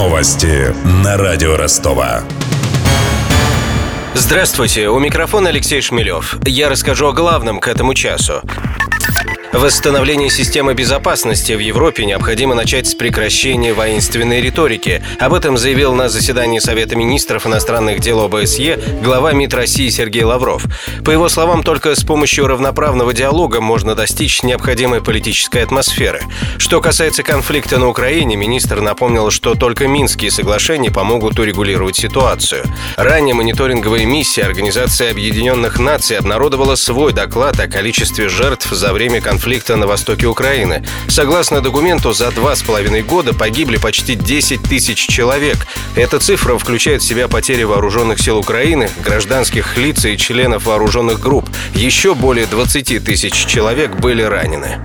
Новости на радио Ростова. Здравствуйте, у микрофона Алексей Шмелев. Я расскажу о главном к этому часу. Восстановление системы безопасности в Европе необходимо начать с прекращения воинственной риторики. Об этом заявил на заседании Совета министров иностранных дел ОБСЕ глава МИД России Сергей Лавров. По его словам, только с помощью равноправного диалога можно достичь необходимой политической атмосферы. Что касается конфликта на Украине, министр напомнил, что только Минские соглашения помогут урегулировать ситуацию. Ранее мониторинговая миссия Организации Объединенных Наций обнародовала свой доклад о количестве жертв за время конфликта конфликта на востоке Украины. Согласно документу, за два с половиной года погибли почти 10 тысяч человек. Эта цифра включает в себя потери вооруженных сил Украины, гражданских лиц и членов вооруженных групп. Еще более 20 тысяч человек были ранены.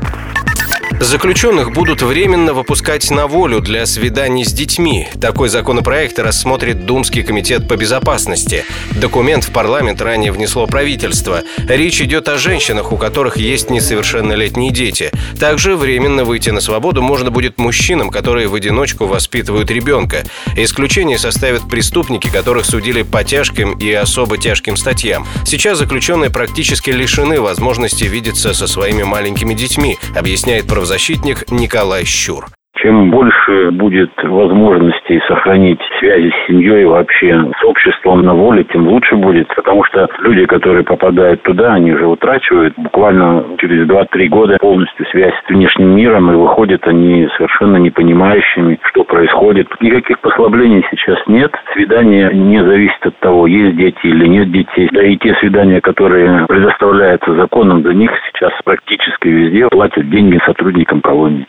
Заключенных будут временно выпускать на волю для свиданий с детьми. Такой законопроект рассмотрит Думский комитет по безопасности. Документ в парламент ранее внесло правительство. Речь идет о женщинах, у которых есть несовершеннолетние дети. Также временно выйти на свободу можно будет мужчинам, которые в одиночку воспитывают ребенка. Исключение составят преступники, которых судили по тяжким и особо тяжким статьям. Сейчас заключенные практически лишены возможности видеться со своими маленькими детьми, объясняет правозащитник правозащитник Николай Щур. Чем больше будет возможностей сохранить связи с семьей вообще с обществом на воле, тем лучше будет. Потому что люди, которые попадают туда, они же утрачивают буквально через 2-3 года полностью связь с внешним миром и выходят они совершенно не понимающими, что происходит. Никаких послаблений сейчас нет. Свидание не зависит от того, есть дети или нет детей. Да и те свидания, которые предоставляются законом, за них сейчас практически везде платят деньги сотрудникам колонии.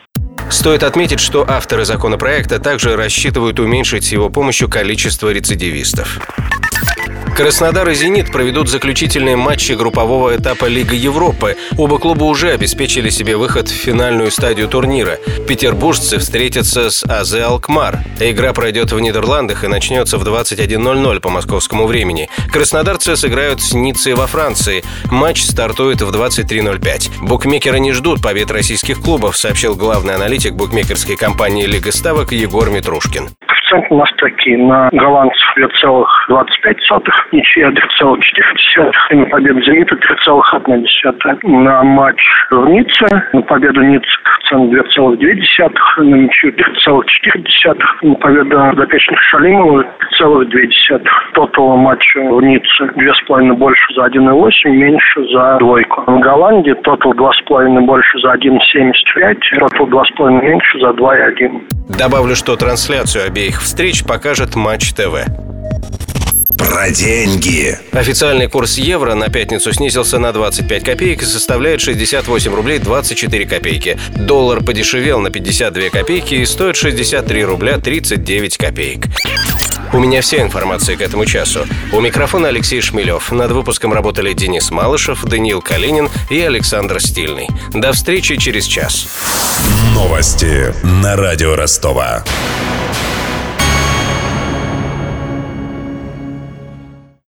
Стоит отметить, что авторы законопроекта также рассчитывают уменьшить с его помощью количество рецидивистов. Краснодар и «Зенит» проведут заключительные матчи группового этапа Лиги Европы. Оба клуба уже обеспечили себе выход в финальную стадию турнира. Петербуржцы встретятся с АЗ «Алкмар». Игра пройдет в Нидерландах и начнется в 21.00 по московскому времени. Краснодарцы сыграют с Ниццей во Франции. Матч стартует в 23.05. Букмекеры не ждут побед российских клубов, сообщил главный аналитик букмекерской компании «Лига ставок» Егор Митрушкин коэффициент у нас такие. На голландцев 2,25, ничья 3,4, и на победу «Зенита» 3,1. На матч в Ницце, на победу Ницце коэффициент 2,2, на ничью 3,4, на победу подопечных Шалимова 3,2. Тотал матча в Ницце 2,5 больше за 1,8, меньше за двойку. В Голландии тотал 2,5 больше за 1,75, тотал 2,5 меньше за 2,1. Добавлю, что трансляцию обеих встреч покажет Матч ТВ. Про деньги. Официальный курс евро на пятницу снизился на 25 копеек и составляет 68 рублей 24 копейки. Доллар подешевел на 52 копейки и стоит 63 рубля 39 копеек. У меня вся информация к этому часу. У микрофона Алексей Шмелев. Над выпуском работали Денис Малышев, Даниил Калинин и Александр Стильный. До встречи через час. Новости на радио Ростова.